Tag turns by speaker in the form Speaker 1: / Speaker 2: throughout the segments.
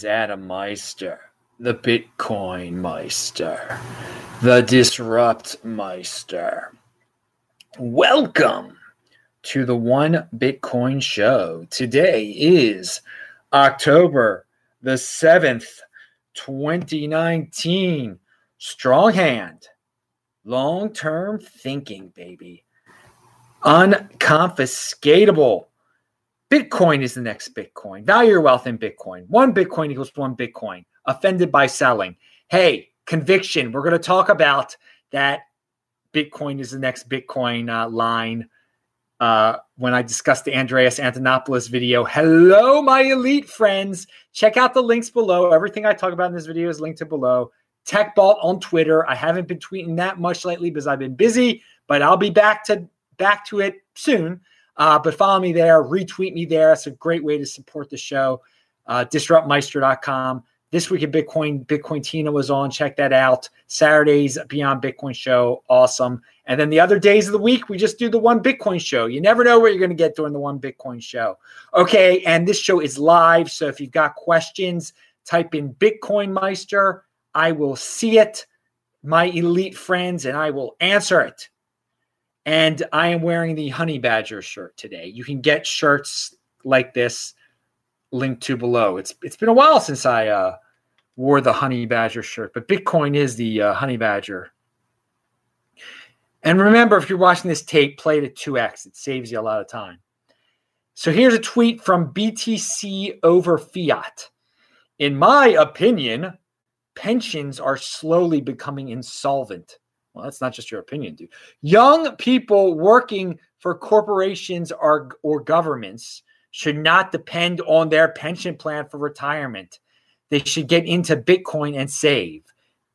Speaker 1: is Adam Meister, the Bitcoin Meister, the Disrupt Meister. Welcome to the One Bitcoin Show. Today is October the 7th, 2019. Strong hand, long term thinking, baby. Unconfiscatable Bitcoin is the next Bitcoin. Value your wealth in Bitcoin. One Bitcoin equals one Bitcoin. Offended by selling. Hey, conviction. We're going to talk about that. Bitcoin is the next Bitcoin uh, line. Uh, when I discussed the Andreas Antonopoulos video. Hello, my elite friends. Check out the links below. Everything I talk about in this video is linked to below. TechBalt on Twitter. I haven't been tweeting that much lately because I've been busy, but I'll be back to back to it soon. Uh, but follow me there, retweet me there. That's a great way to support the show. Uh, disruptmeister.com. This week in Bitcoin, Bitcoin Tina was on. Check that out. Saturdays Beyond Bitcoin show, awesome. And then the other days of the week, we just do the one Bitcoin show. You never know what you're going to get during the one Bitcoin show. Okay, and this show is live. So if you've got questions, type in Bitcoin Meister. I will see it, my elite friends, and I will answer it. And I am wearing the Honey Badger shirt today. You can get shirts like this linked to below. It's it's been a while since I uh, wore the Honey Badger shirt, but Bitcoin is the uh, Honey Badger. And remember, if you're watching this tape, play it at 2x. It saves you a lot of time. So here's a tweet from BTC over fiat. In my opinion, pensions are slowly becoming insolvent. Well, that's not just your opinion, dude. Young people working for corporations or, or governments should not depend on their pension plan for retirement. They should get into Bitcoin and save.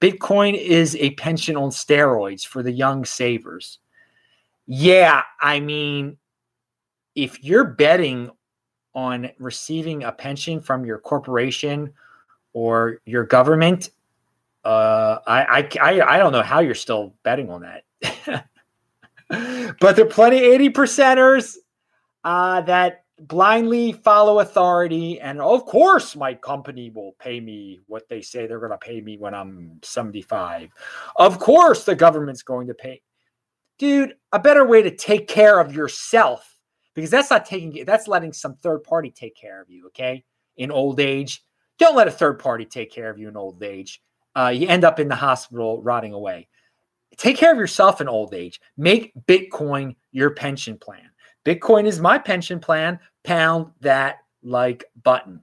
Speaker 1: Bitcoin is a pension on steroids for the young savers. Yeah, I mean, if you're betting on receiving a pension from your corporation or your government, uh, I, I, I don't know how you're still betting on that. but there are plenty 80 percenters uh, that blindly follow authority. And of course, my company will pay me what they say they're going to pay me when I'm 75. Of course, the government's going to pay. Dude, a better way to take care of yourself because that's not taking that's letting some third party take care of you, okay? In old age. Don't let a third party take care of you in old age uh, you end up in the hospital rotting away. Take care of yourself in old age. Make Bitcoin your pension plan. Bitcoin is my pension plan. Pound that like button.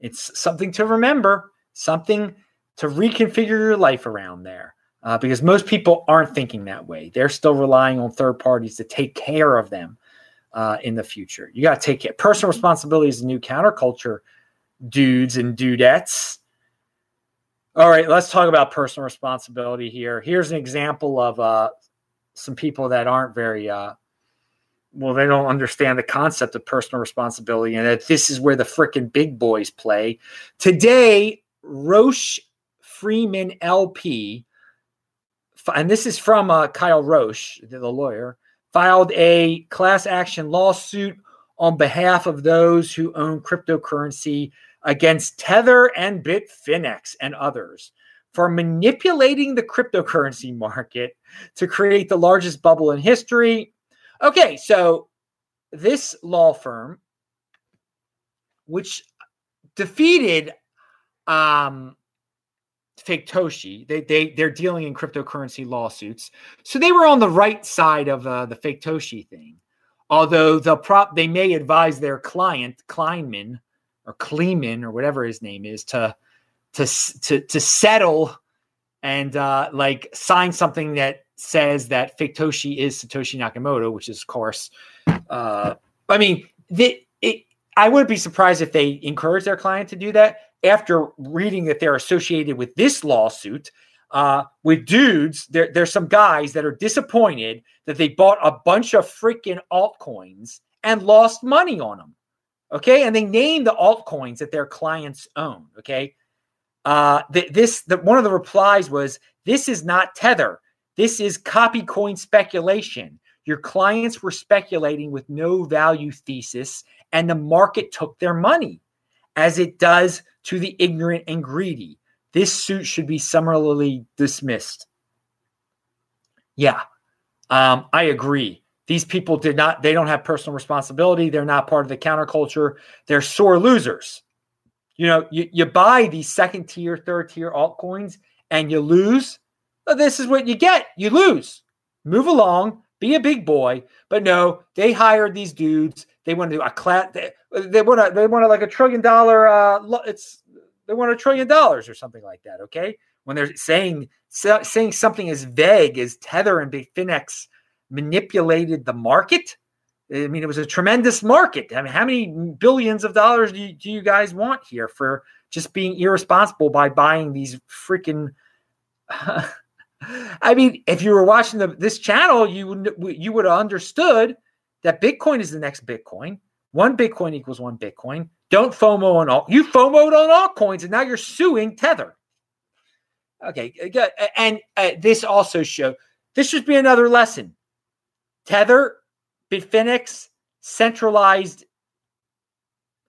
Speaker 1: It's something to remember, something to reconfigure your life around there. Uh, because most people aren't thinking that way. They're still relying on third parties to take care of them uh, in the future. You got to take it. Personal responsibility is the new counterculture, dudes and dudettes. All right, let's talk about personal responsibility here. Here's an example of uh, some people that aren't very uh, well, they don't understand the concept of personal responsibility and that this is where the freaking big boys play. Today, Roche Freeman LP, and this is from uh, Kyle Roche, the lawyer, filed a class action lawsuit on behalf of those who own cryptocurrency against Tether and Bitfinex and others for manipulating the cryptocurrency market to create the largest bubble in history. Okay, so this law firm, which defeated um, Faketoshi, they they they're dealing in cryptocurrency lawsuits, so they were on the right side of uh, the Faketoshi thing. Although the prop they may advise their client Kleinman or Kleeman or whatever his name is to to to to settle and uh, like sign something that says that Faketoshi is Satoshi Nakamoto, which is of course, uh, I mean, the, it, I wouldn't be surprised if they encourage their client to do that after reading that they're associated with this lawsuit. Uh, with dudes, there, there's some guys that are disappointed that they bought a bunch of freaking altcoins and lost money on them. Okay. And they name the altcoins that their clients own. Okay. Uh, th- this, the, one of the replies was, this is not Tether. This is copy coin speculation. Your clients were speculating with no value thesis, and the market took their money. as it does to the ignorant and greedy. This suit should be summarily dismissed. Yeah, um, I agree. These people did not, they don't have personal responsibility. They're not part of the counterculture. They're sore losers. You know, you, you buy these second tier, third tier altcoins and you lose. Well, this is what you get. You lose. Move along, be a big boy. But no, they hired these dudes. They want to do a class. They, they want to, they want to like a trillion dollar, uh, it's, they want a trillion dollars or something like that. Okay. When they're saying, saying something as vague as Tether and Bitfinex manipulated the market. I mean, it was a tremendous market. I mean, how many billions of dollars do you, do you guys want here for just being irresponsible by buying these freaking? I mean, if you were watching the, this channel, you would you would have understood that Bitcoin is the next Bitcoin. One Bitcoin equals one Bitcoin. Don't FOMO on all. You FOMOed on all coins, and now you're suing Tether. Okay, and uh, this also show this should be another lesson. Tether, Bitfinex, centralized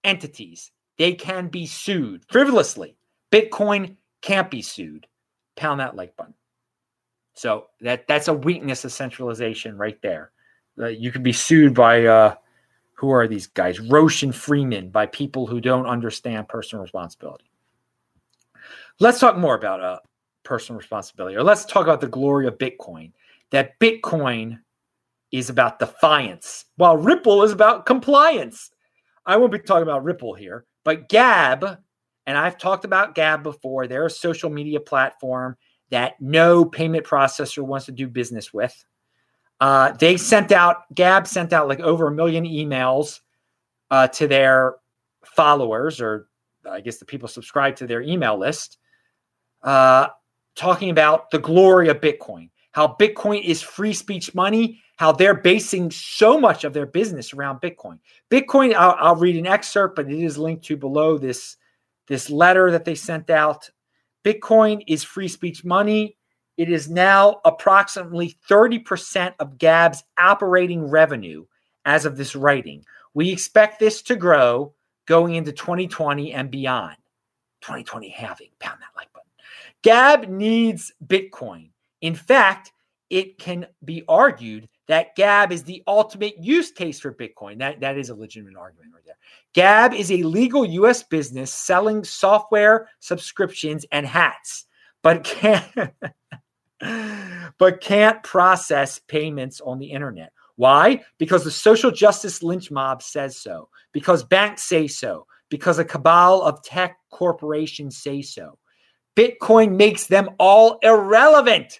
Speaker 1: entities. They can be sued frivolously. Bitcoin can't be sued. Pound that like button. So that that's a weakness of centralization right there. Uh, you can be sued by uh, who are these guys? Roche and Freeman by people who don't understand personal responsibility. Let's talk more about uh, personal responsibility, or let's talk about the glory of Bitcoin. That Bitcoin is about defiance, while Ripple is about compliance. I won't be talking about Ripple here, but Gab, and I've talked about Gab before, they're a social media platform that no payment processor wants to do business with. Uh, they sent out, Gab sent out like over a million emails uh, to their followers, or I guess the people subscribed to their email list, uh, talking about the glory of Bitcoin, how Bitcoin is free speech money how they're basing so much of their business around Bitcoin. Bitcoin, I'll, I'll, read an excerpt, but it is linked to below this, this letter that they sent out. Bitcoin is free speech money. It is now approximately 30% of Gab's operating revenue as of this writing. We expect this to grow going into 2020 and beyond. 2020 halving, pound that like button. Gab needs Bitcoin. In fact, it can be argued that Gab is the ultimate use case for Bitcoin. That, that is a legitimate argument right there. Gab is a legal US business selling software, subscriptions, and hats, but can't, but can't process payments on the internet. Why? Because the social justice lynch mob says so, because banks say so, because a cabal of tech corporations say so. Bitcoin makes them all irrelevant.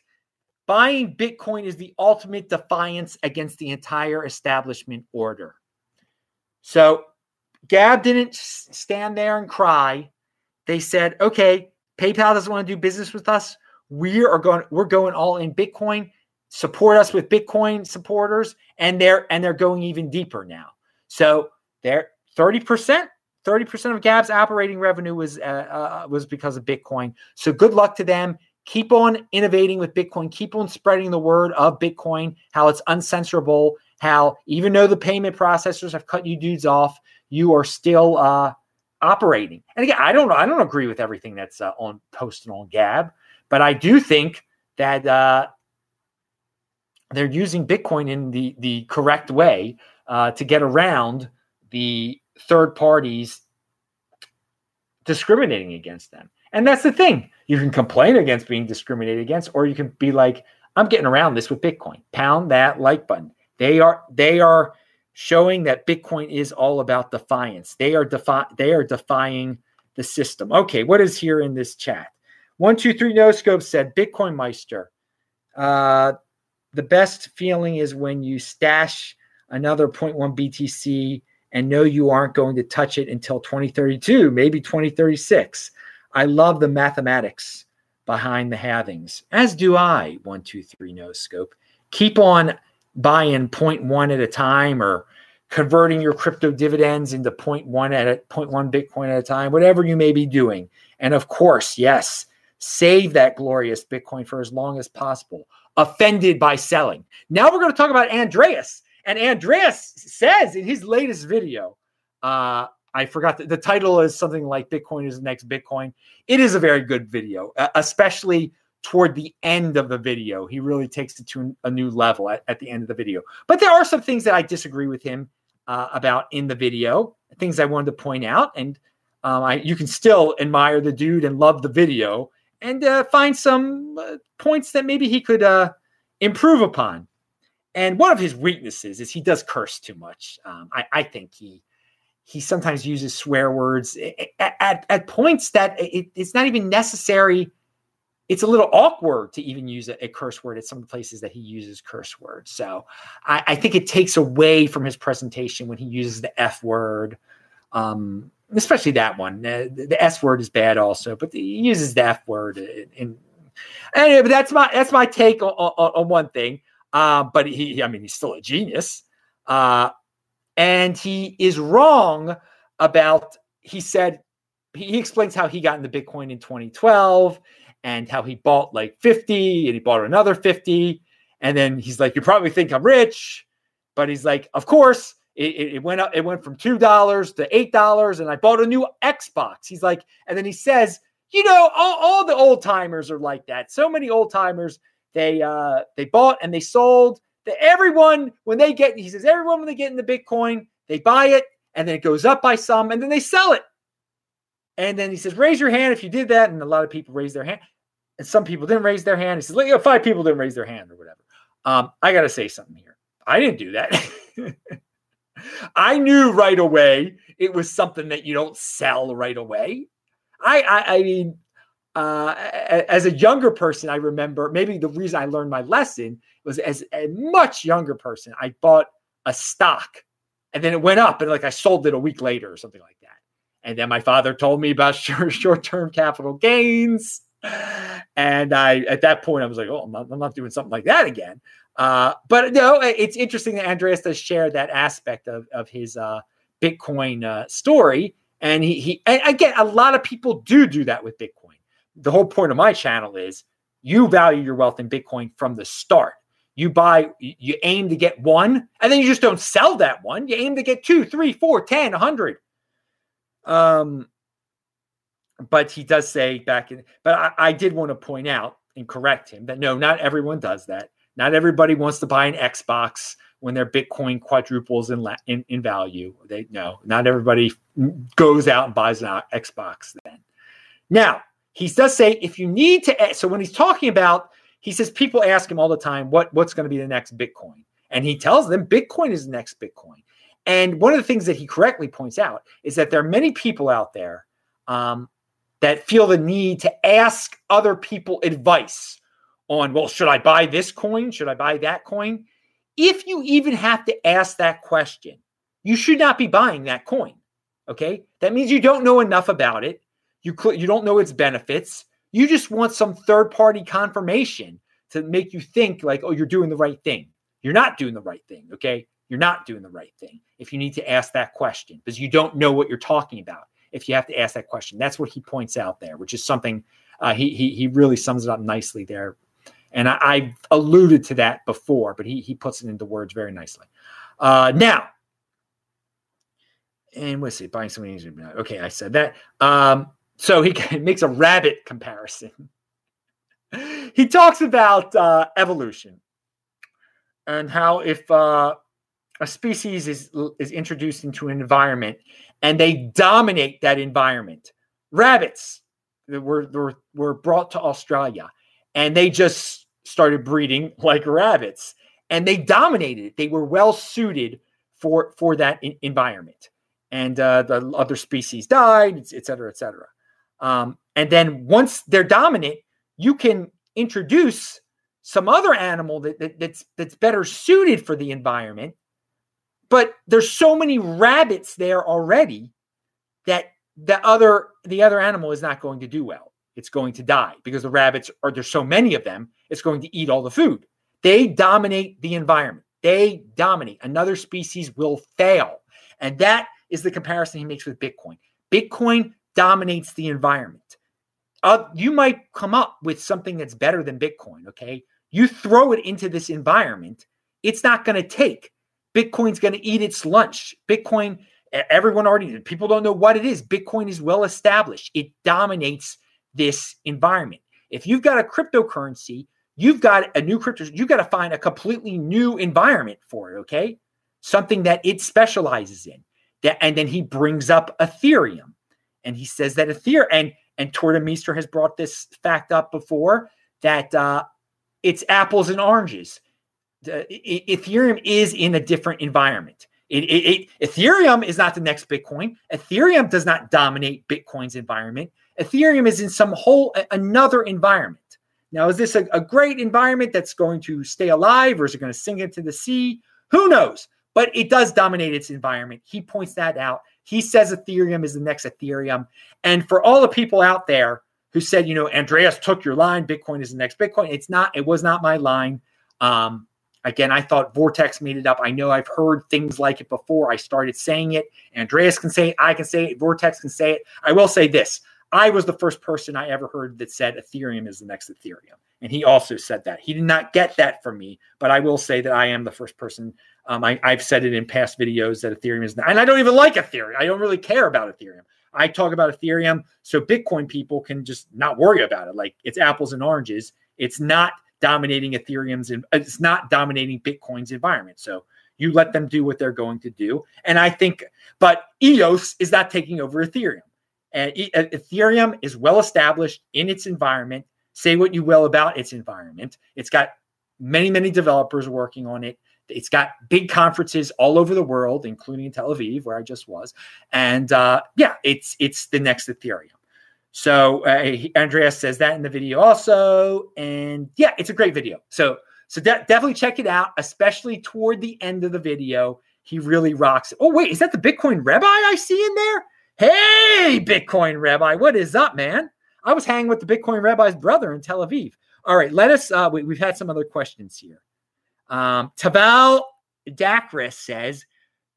Speaker 1: Buying Bitcoin is the ultimate defiance against the entire establishment order. So Gab didn't stand there and cry. They said, okay, PayPal doesn't want to do business with us. We are going, we're going all in Bitcoin. Support us with Bitcoin supporters, and they're and they're going even deeper now. So they're 30%, 30% of Gab's operating revenue was uh, uh, was because of Bitcoin. So good luck to them keep on innovating with Bitcoin, keep on spreading the word of Bitcoin, how it's uncensorable, how even though the payment processors have cut you dudes off, you are still uh, operating. And again, I don't I don't agree with everything that's uh, on posted on Gab, but I do think that uh, they're using Bitcoin in the the correct way uh, to get around the third parties discriminating against them. And that's the thing. You can complain against being discriminated against, or you can be like, I'm getting around this with Bitcoin. Pound that like button. They are they are showing that Bitcoin is all about defiance. They are defi- they are defying the system. Okay, what is here in this chat? One, two, three, no scope said Bitcoin Meister. Uh, the best feeling is when you stash another 0.1 BTC and know you aren't going to touch it until 2032, maybe 2036. I love the mathematics behind the halvings, as do I. One, two, three, no scope. Keep on buying 0.1 at a time or converting your crypto dividends into 0.1 at a 0.1 Bitcoin at a time, whatever you may be doing. And of course, yes, save that glorious Bitcoin for as long as possible. Offended by selling. Now we're going to talk about Andreas. And Andreas says in his latest video, uh, I forgot the, the title is something like Bitcoin is the next Bitcoin. It is a very good video, especially toward the end of the video. He really takes it to a new level at, at the end of the video. But there are some things that I disagree with him uh, about in the video, things I wanted to point out. And um, I, you can still admire the dude and love the video and uh, find some uh, points that maybe he could uh, improve upon. And one of his weaknesses is he does curse too much. Um, I, I, think he he sometimes uses swear words at, at, at points that it, it's not even necessary. It's a little awkward to even use a, a, curse word at some places that he uses curse words. So I, I, think it takes away from his presentation when he uses the F word, um, especially that one. The, the, S word is bad also, but he uses the F word. In, in, anyway, but that's my that's my take on, on, on one thing. Uh, but he, I mean, he's still a genius. Uh, and he is wrong about, he said, he explains how he got into Bitcoin in 2012 and how he bought like 50 and he bought another 50. And then he's like, you probably think I'm rich. But he's like, of course, it, it went up, it went from $2 to $8 and I bought a new Xbox. He's like, and then he says, you know, all, all the old timers are like that. So many old timers they uh, they bought and they sold. The, everyone when they get, he says, everyone when they get in the Bitcoin, they buy it and then it goes up by some and then they sell it. And then he says, raise your hand if you did that. And a lot of people raise their hand. And some people didn't raise their hand. He says, like, five people didn't raise their hand or whatever. Um, I got to say something here. I didn't do that. I knew right away it was something that you don't sell right away. I, I, I mean, uh, as a younger person, I remember maybe the reason I learned my lesson was as a much younger person, I bought a stock and then it went up and like I sold it a week later or something like that. And then my father told me about short term capital gains. And I, at that point, I was like, oh, I'm not, I'm not doing something like that again. Uh, but no, it's interesting that Andreas does share that aspect of, of his uh, Bitcoin uh, story. And he, he, and again, a lot of people do do that with Bitcoin the whole point of my channel is you value your wealth in Bitcoin from the start. You buy, you aim to get one, and then you just don't sell that one. You aim to get two, three, four, ten, a hundred. Um, but he does say back in, but I, I did want to point out and correct him that no, not everyone does that. Not everybody wants to buy an Xbox when their Bitcoin quadruples in, in, in value. They no, not everybody goes out and buys an Xbox then. Now, he does say if you need to so when he's talking about he says people ask him all the time what what's going to be the next bitcoin? And he tells them bitcoin is the next bitcoin. And one of the things that he correctly points out is that there are many people out there um, that feel the need to ask other people advice on well should i buy this coin? Should i buy that coin? If you even have to ask that question you should not be buying that coin okay? That means you don't know enough about it you you don't know its benefits. You just want some third party confirmation to make you think like, oh, you're doing the right thing. You're not doing the right thing. Okay, you're not doing the right thing. If you need to ask that question because you don't know what you're talking about, if you have to ask that question, that's what he points out there, which is something uh, he, he he really sums it up nicely there. And I, I alluded to that before, but he he puts it into words very nicely. Uh, now, and let's see, buying something. Okay, I said that. Um, so he makes a rabbit comparison. he talks about uh, evolution and how if uh, a species is is introduced into an environment and they dominate that environment, rabbits were were, were brought to Australia and they just started breeding like rabbits and they dominated it. They were well suited for for that environment, and uh, the other species died, et cetera, et cetera. Um, and then once they're dominant, you can introduce some other animal that, that, that's that's better suited for the environment. But there's so many rabbits there already that the other the other animal is not going to do well. It's going to die because the rabbits are there's so many of them. It's going to eat all the food. They dominate the environment. They dominate. Another species will fail, and that is the comparison he makes with Bitcoin. Bitcoin dominates the environment. Uh, you might come up with something that's better than Bitcoin. Okay. You throw it into this environment, it's not going to take. Bitcoin's going to eat its lunch. Bitcoin Everyone already, people don't know what it is. Bitcoin is well established, it dominates this environment. If you've got a cryptocurrency, you've got a new crypto, you've got to find a completely new environment for it, okay? Something that it specializes in. That, and then he brings up Ethereum. And he says that Ethereum, and, and Torda Meester has brought this fact up before that uh, it's apples and oranges. The, Ethereum is in a different environment. It, it, Ethereum is not the next Bitcoin. Ethereum does not dominate Bitcoin's environment. Ethereum is in some whole another environment. Now, is this a, a great environment that's going to stay alive or is it going to sink into the sea? Who knows? But it does dominate its environment. He points that out. He says Ethereum is the next Ethereum. And for all the people out there who said, you know, Andreas took your line, Bitcoin is the next Bitcoin, it's not, it was not my line. Um, Again, I thought Vortex made it up. I know I've heard things like it before. I started saying it. Andreas can say it. I can say it. Vortex can say it. I will say this I was the first person I ever heard that said Ethereum is the next Ethereum. And he also said that. He did not get that from me, but I will say that I am the first person. Um, I, have said it in past videos that Ethereum is not, and I don't even like Ethereum. I don't really care about Ethereum. I talk about Ethereum so Bitcoin people can just not worry about it. Like it's apples and oranges. It's not dominating Ethereum's and it's not dominating Bitcoin's environment. So you let them do what they're going to do. And I think, but EOS is not taking over Ethereum. And Ethereum is well established in its environment. Say what you will about its environment. It's got many, many developers working on it. It's got big conferences all over the world, including in Tel Aviv, where I just was. And uh, yeah, it's it's the next Ethereum. So uh, Andreas says that in the video also, and yeah, it's a great video. So so de- definitely check it out, especially toward the end of the video. He really rocks. Oh wait, is that the Bitcoin Rabbi I see in there? Hey, Bitcoin Rabbi, what is up, man? I was hanging with the Bitcoin Rabbi's brother in Tel Aviv. All right, let us. Uh, we, have had some other questions here. Um, Taval Dakris says,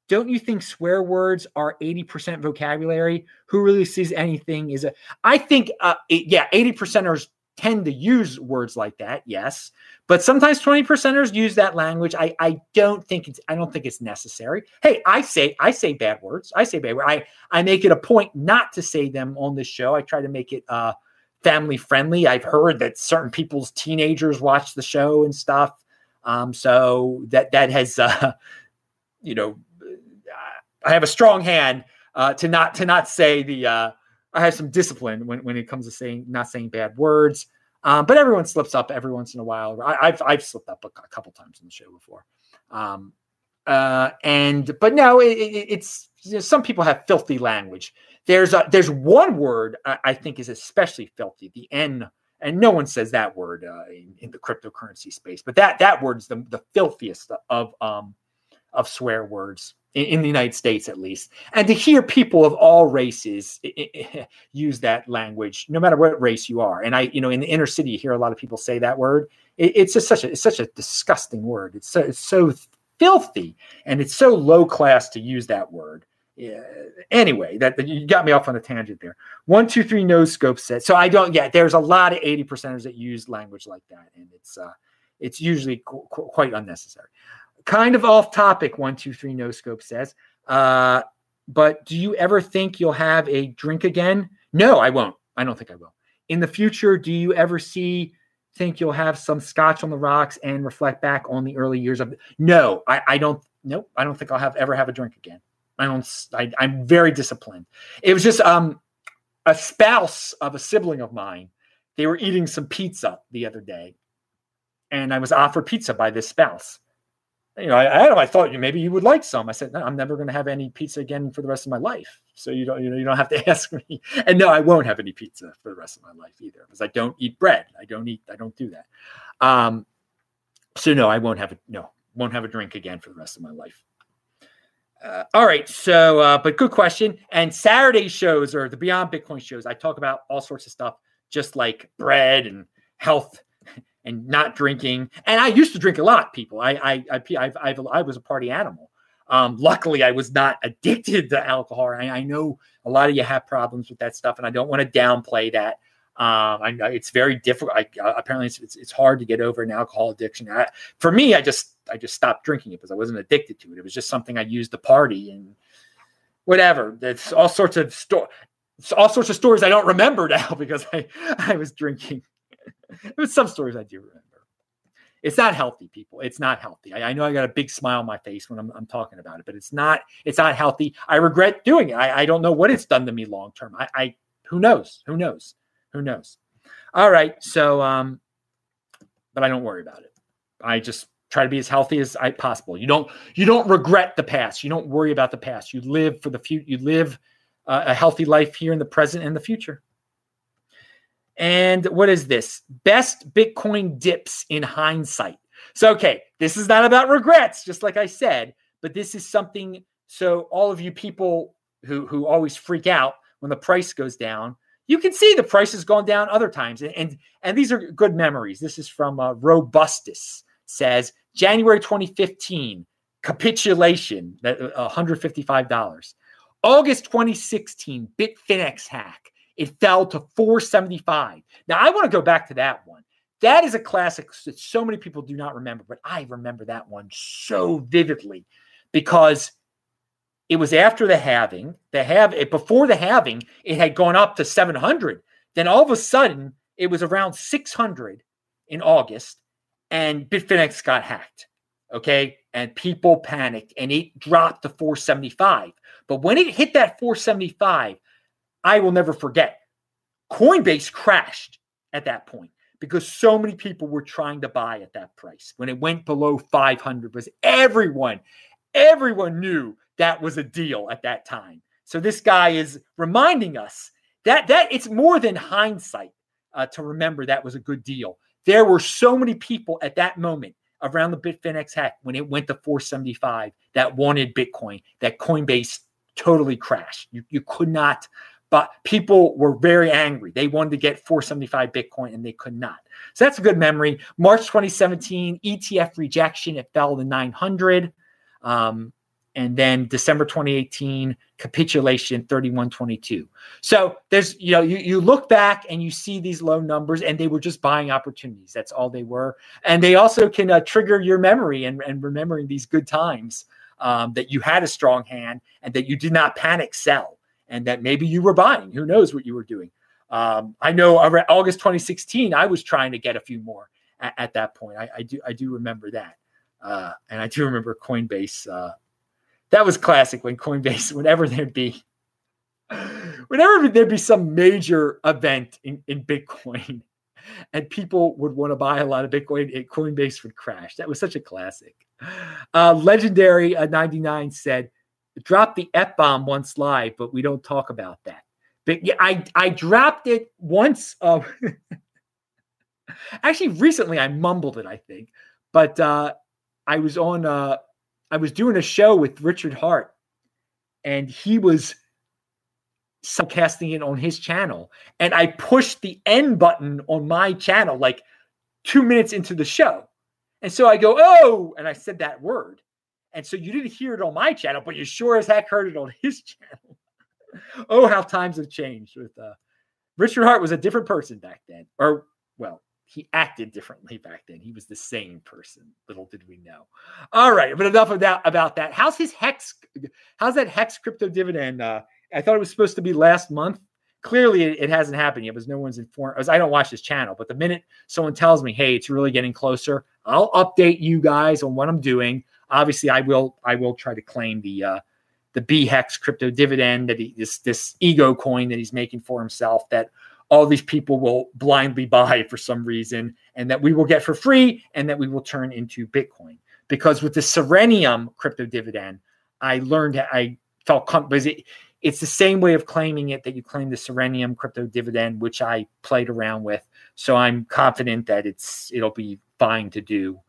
Speaker 1: don't you think swear words are 80% vocabulary? Who really sees anything is a I think uh, it, yeah, 80 percenters tend to use words like that, yes. But sometimes 20 percenters use that language. I I don't think it's I don't think it's necessary. Hey, I say I say bad words. I say bad words. I I make it a point not to say them on this show. I try to make it uh family friendly. I've heard that certain people's teenagers watch the show and stuff. Um, so that that has uh, you know I have a strong hand uh, to not to not say the. Uh, I have some discipline when, when it comes to saying not saying bad words. Um, but everyone slips up every once in a while. I, have I've slipped up a, a, couple times on the show before. Um, uh, and but no, it, it, it's you know, some people have filthy language. There's a, there's one word I, I, think is especially filthy. The N, and no one says that word uh, in, in, the cryptocurrency space, but that that word's the the filthiest of um of swear words in, in, the United States, at least. And to hear people of all races use that language, no matter what race you are. And I, you know, in the inner city, you hear a lot of people say that word. It, it's just such a, it's such a disgusting word. It's so, it's so filthy and it's so low class to use that word. Yeah. Anyway, that, that, you got me off on a tangent there. One, two, three, no scope said. So I don't. Yeah, there's a lot of eighty percenters that use language like that, and it's uh, it's usually qu- qu- quite unnecessary kind of off topic, one, two, three, no scope says. Uh, but do you ever think you'll have a drink again? No, I won't. I don't think I will. In the future, do you ever see think you'll have some scotch on the rocks and reflect back on the early years of no i, I don't nope i don't think i'll have ever have a drink again i don't I, i'm very disciplined it was just um a spouse of a sibling of mine they were eating some pizza the other day and i was offered pizza by this spouse you know, I, I, I thought maybe you would like some. I said, no, I'm never going to have any pizza again for the rest of my life. So you don't, you know, you don't have to ask me. And no, I won't have any pizza for the rest of my life either, because I don't eat bread. I don't eat. I don't do that. Um, so no, I won't have a no, won't have a drink again for the rest of my life. Uh, all right. So, uh, but good question. And Saturday shows or the Beyond Bitcoin shows, I talk about all sorts of stuff, just like bread and health and not drinking. And I used to drink a lot, people. I I I, I, I, I was a party animal. Um, luckily, I was not addicted to alcohol. I, I, know a lot of you have problems with that stuff, and I don't want to downplay that. Um, I, it's very difficult. I, uh, apparently, it's, it's, it's, hard to get over an alcohol addiction. I, for me, I just I just stopped drinking it because I wasn't addicted to it. It was just something I used to party and whatever. It's all sorts of sto- all sorts of stories I don't remember now because I I was drinking. But some stories I do remember. It's not healthy, people. It's not healthy. I, I, know I got a big smile on my face when I'm, I'm, talking about it, but it's not. It's not healthy. I regret doing it. I, I don't know what it's done to me long term. I, I who knows? Who knows? Who knows? All right. So, um, but I don't worry about it. I just try to be as healthy as I possible. You don't you don't regret the past. You don't worry about the past. You live for the future. You live uh, a healthy life here in the present and the future. And what is this? Best Bitcoin dips in hindsight. So okay, this is not about regrets, just like I said, but this is something. So all of you people who who always freak out when the price goes down, you can see the price has gone down other times, and and, and these are good memories. This is from uh, Robustus says January 2015 capitulation that $155. August 2016 Bitfinex hack. It fell to 475. Now I want to go back to that one. That is a classic that so many people do not remember, but I remember that one so vividly because it was after the halving. The have eh, it before the halving, it had gone up to 700. Then all of a sudden, it was around 600 in August, and Bitfinex got hacked. Okay. And people panicked and it dropped to 475. But when it hit that 475, I will never forget. Coinbase crashed at that point because so many people were trying to buy at that price. When it went below 500 was everyone everyone knew that was a deal at that time. So this guy is reminding us that that it's more than hindsight uh, to remember that was a good deal. There were so many people at that moment around the Bitfinex hack when it went to 475 that wanted Bitcoin, that Coinbase totally crashed. You, you could not, but people were very angry. They wanted to get 475 Bitcoin and they could not. So that's a good memory. March 2017, ETF rejection, it fell to 900. Um, and then December 2018 capitulation 3122. So there's you know you you look back and you see these low numbers and they were just buying opportunities. That's all they were, and they also can uh, trigger your memory and and remembering these good times um, that you had a strong hand and that you did not panic sell and that maybe you were buying. Who knows what you were doing? Um, I know August 2016, I was trying to get a few more at, at that point. I, I, do I do remember that, uh, and I do remember Coinbase. Uh, that was classic when Coinbase, whenever there'd be, whenever there'd be some major event in, in Bitcoin, and people would want to buy a lot of Bitcoin, it, Coinbase would crash. That was such a classic. Uh, Legendary uh, 99 said, "Drop the f bomb once live, but we don't talk about that." But yeah, I I dropped it once. Uh, actually, recently I mumbled it. I think, but uh, I was on uh, I was doing a show with Richard Heart, and he was subcasting it on his channel. And I pushed the end button on my channel like two minutes into the show. And so I go, oh, and I said that word. And so you didn't hear it on my channel, but you sure as heck heard it on his channel. oh, how times have changed with uh Richard Heart was a different person back then. Or well, he acted differently back then. He was the same person. Little did we know. All right, but enough of that about that. How's his hex? How's that hex crypto dividend? Uh, I thought it was supposed to be last month. Clearly, it, it hasn't happened yet because no one's informed. I don't watch this channel, but the minute someone tells me, "Hey, it's really getting closer," I'll update you guys on what I'm doing. Obviously, I will. I will try to claim the uh, the B hex crypto dividend that he, this this ego coin that he's making for himself. That all these people will blindly buy for some reason and that we will get for free and that we will turn into Bitcoin. Because with the Serenium crypto dividend, I learned I felt comfortable. It, it's the same way of claiming it that you claim the Serenium crypto dividend, which I played around with. So I'm confident that it's it'll be fine to do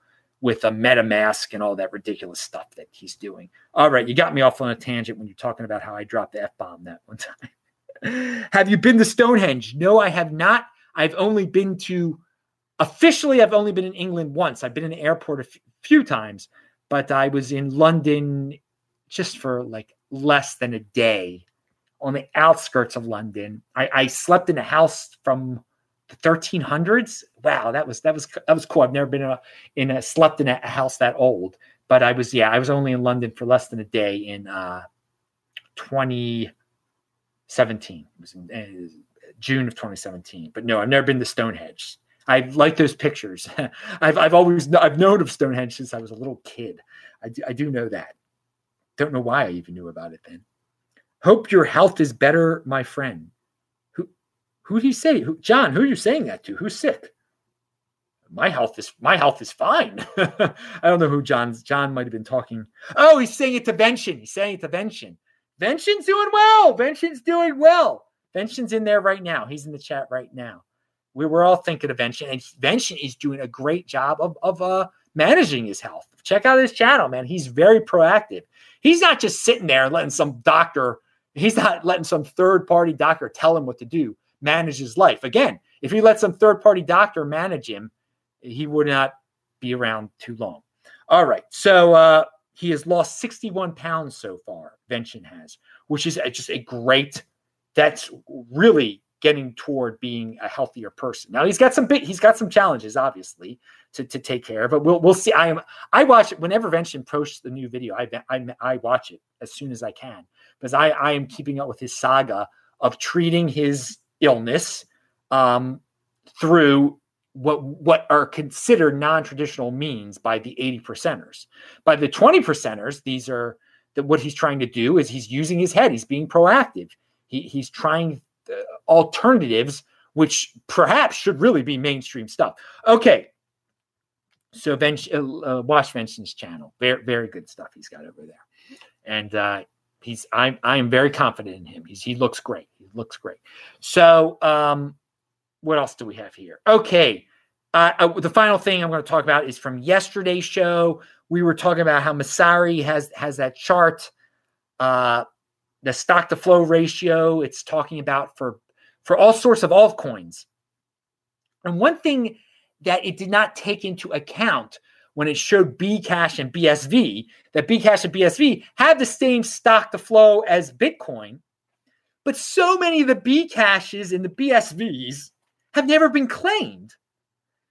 Speaker 1: with a MetaMask and all that ridiculous stuff that he's doing. All right, you got me off on a tangent when you're talking about how I dropped the F bomb that one time have you been to Stonehenge? No, I have not. I've only been to officially, I've only been in England once. I've been in the airport a f- few times, but I was in London just for like less than a day on the outskirts of London. I, I slept in a house from the 1300s. Wow, that was that was that was cool. I've never been in a, in a slept in a house that old, but I was yeah, I was only in London for less than a day in uh 2017. It was in, uh, June of 2017. But no, I've never been to Stonehenge. I like those pictures. I've, I've always I've known of Stonehenge since I was a little kid. I do, I do know that. Don't know why I even knew about it then. Hope your health is better, my friend. Who who he say? Who, John, who are you saying that to? Who's sick? My health is my health is fine. I don't know who John's John might have been talking. Oh, he's saying it to Vention. He's saying it to Vention. Vention's doing well. Vention's doing well. Vention's in there right now. He's in the chat right now. We were all thinking of Vention, and Vention is doing a great job of, of uh, managing his health. Check out his channel, man. He's very proactive. He's not just sitting there letting some doctor, he's not letting some third party doctor tell him what to do, manage his life. Again, if he let some third party doctor manage him, he would not be around too long. All right. So uh, he has lost 61 pounds so far, Vention has, which is just a great, that's really getting toward being a healthier person. Now he's got some big, he's got some challenges, obviously, to, to take care of, but we'll, we'll see. I am, I watch it whenever Vention posts the new video. I, I, I watch it as soon as I can because I, I am keeping up with his saga of treating his illness um, through what what are considered non-traditional means by the 80 percenters. By the 20 percenters, these are that what he's trying to do is he's using his head. He's being proactive. He, he's trying uh, alternatives, which perhaps should really be mainstream stuff. Okay. So Vench, uh, uh, watch channel. Very, very good stuff he's got over there. And uh, he's I'm I am very confident in him. He's he looks great. He looks great. So um what else do we have here? Okay. Uh, uh, the final thing I'm going to talk about is from yesterday's show. We were talking about how Messari has has that chart, uh, the stock to flow ratio. It's talking about for for all sorts of altcoins. And one thing that it did not take into account when it showed Bcash and BSV that Bcash and BSV have the same stock to flow as Bitcoin, but so many of the Bcashes and the BSVs have never been claimed.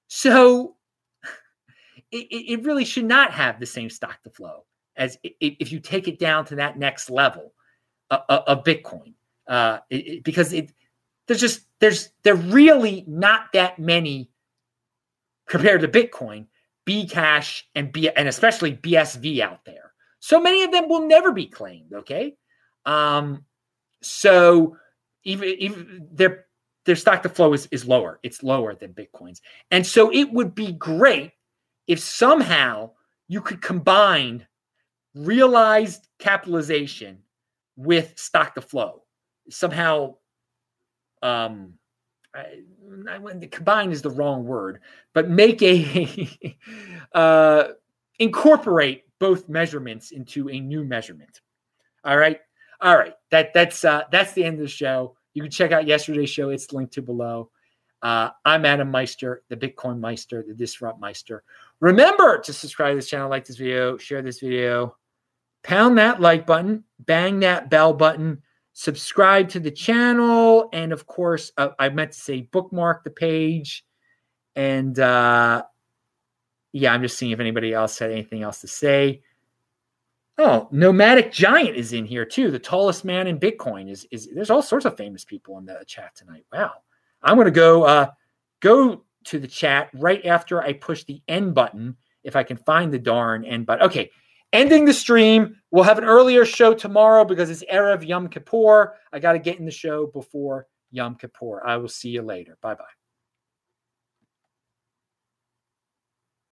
Speaker 1: So it, it really should not have the same stock to flow as if you take it down to that next level of, Bitcoin, uh, it, because it there's just there's there really not that many compared to Bitcoin, Bcash and B and especially BSV out there. So many of them will never be claimed. Okay, um, so even even they're their stock to flow is, is lower. It's lower than Bitcoin's. And so it would be great if somehow you could combine realized capitalization with stock to flow. Somehow, um, I, I, combine is the wrong word, but make a uh, incorporate both measurements into a new measurement. All right, all right. That that's uh, that's the end of the show. You can check out yesterday's show. It's linked to below. Uh, I'm Adam Meister, the Bitcoin Meister, the Disrupt Meister. Remember to subscribe to this channel, like this video, share this video, pound that like button, bang that bell button, subscribe to the channel, and of course, uh, I meant to say bookmark the page. And uh, yeah, I'm just seeing if anybody else had anything else to say. Oh, Nomadic Giant is in here too. The tallest man in Bitcoin is is. There's all sorts of famous people in the chat tonight. Wow, I'm gonna go uh, go to the chat right after I push the end button if I can find the darn end button. Okay, ending the stream. We'll have an earlier show tomorrow because it's erev Yom Kippur. I got to get in the show before Yom Kippur. I will see you later. Bye bye.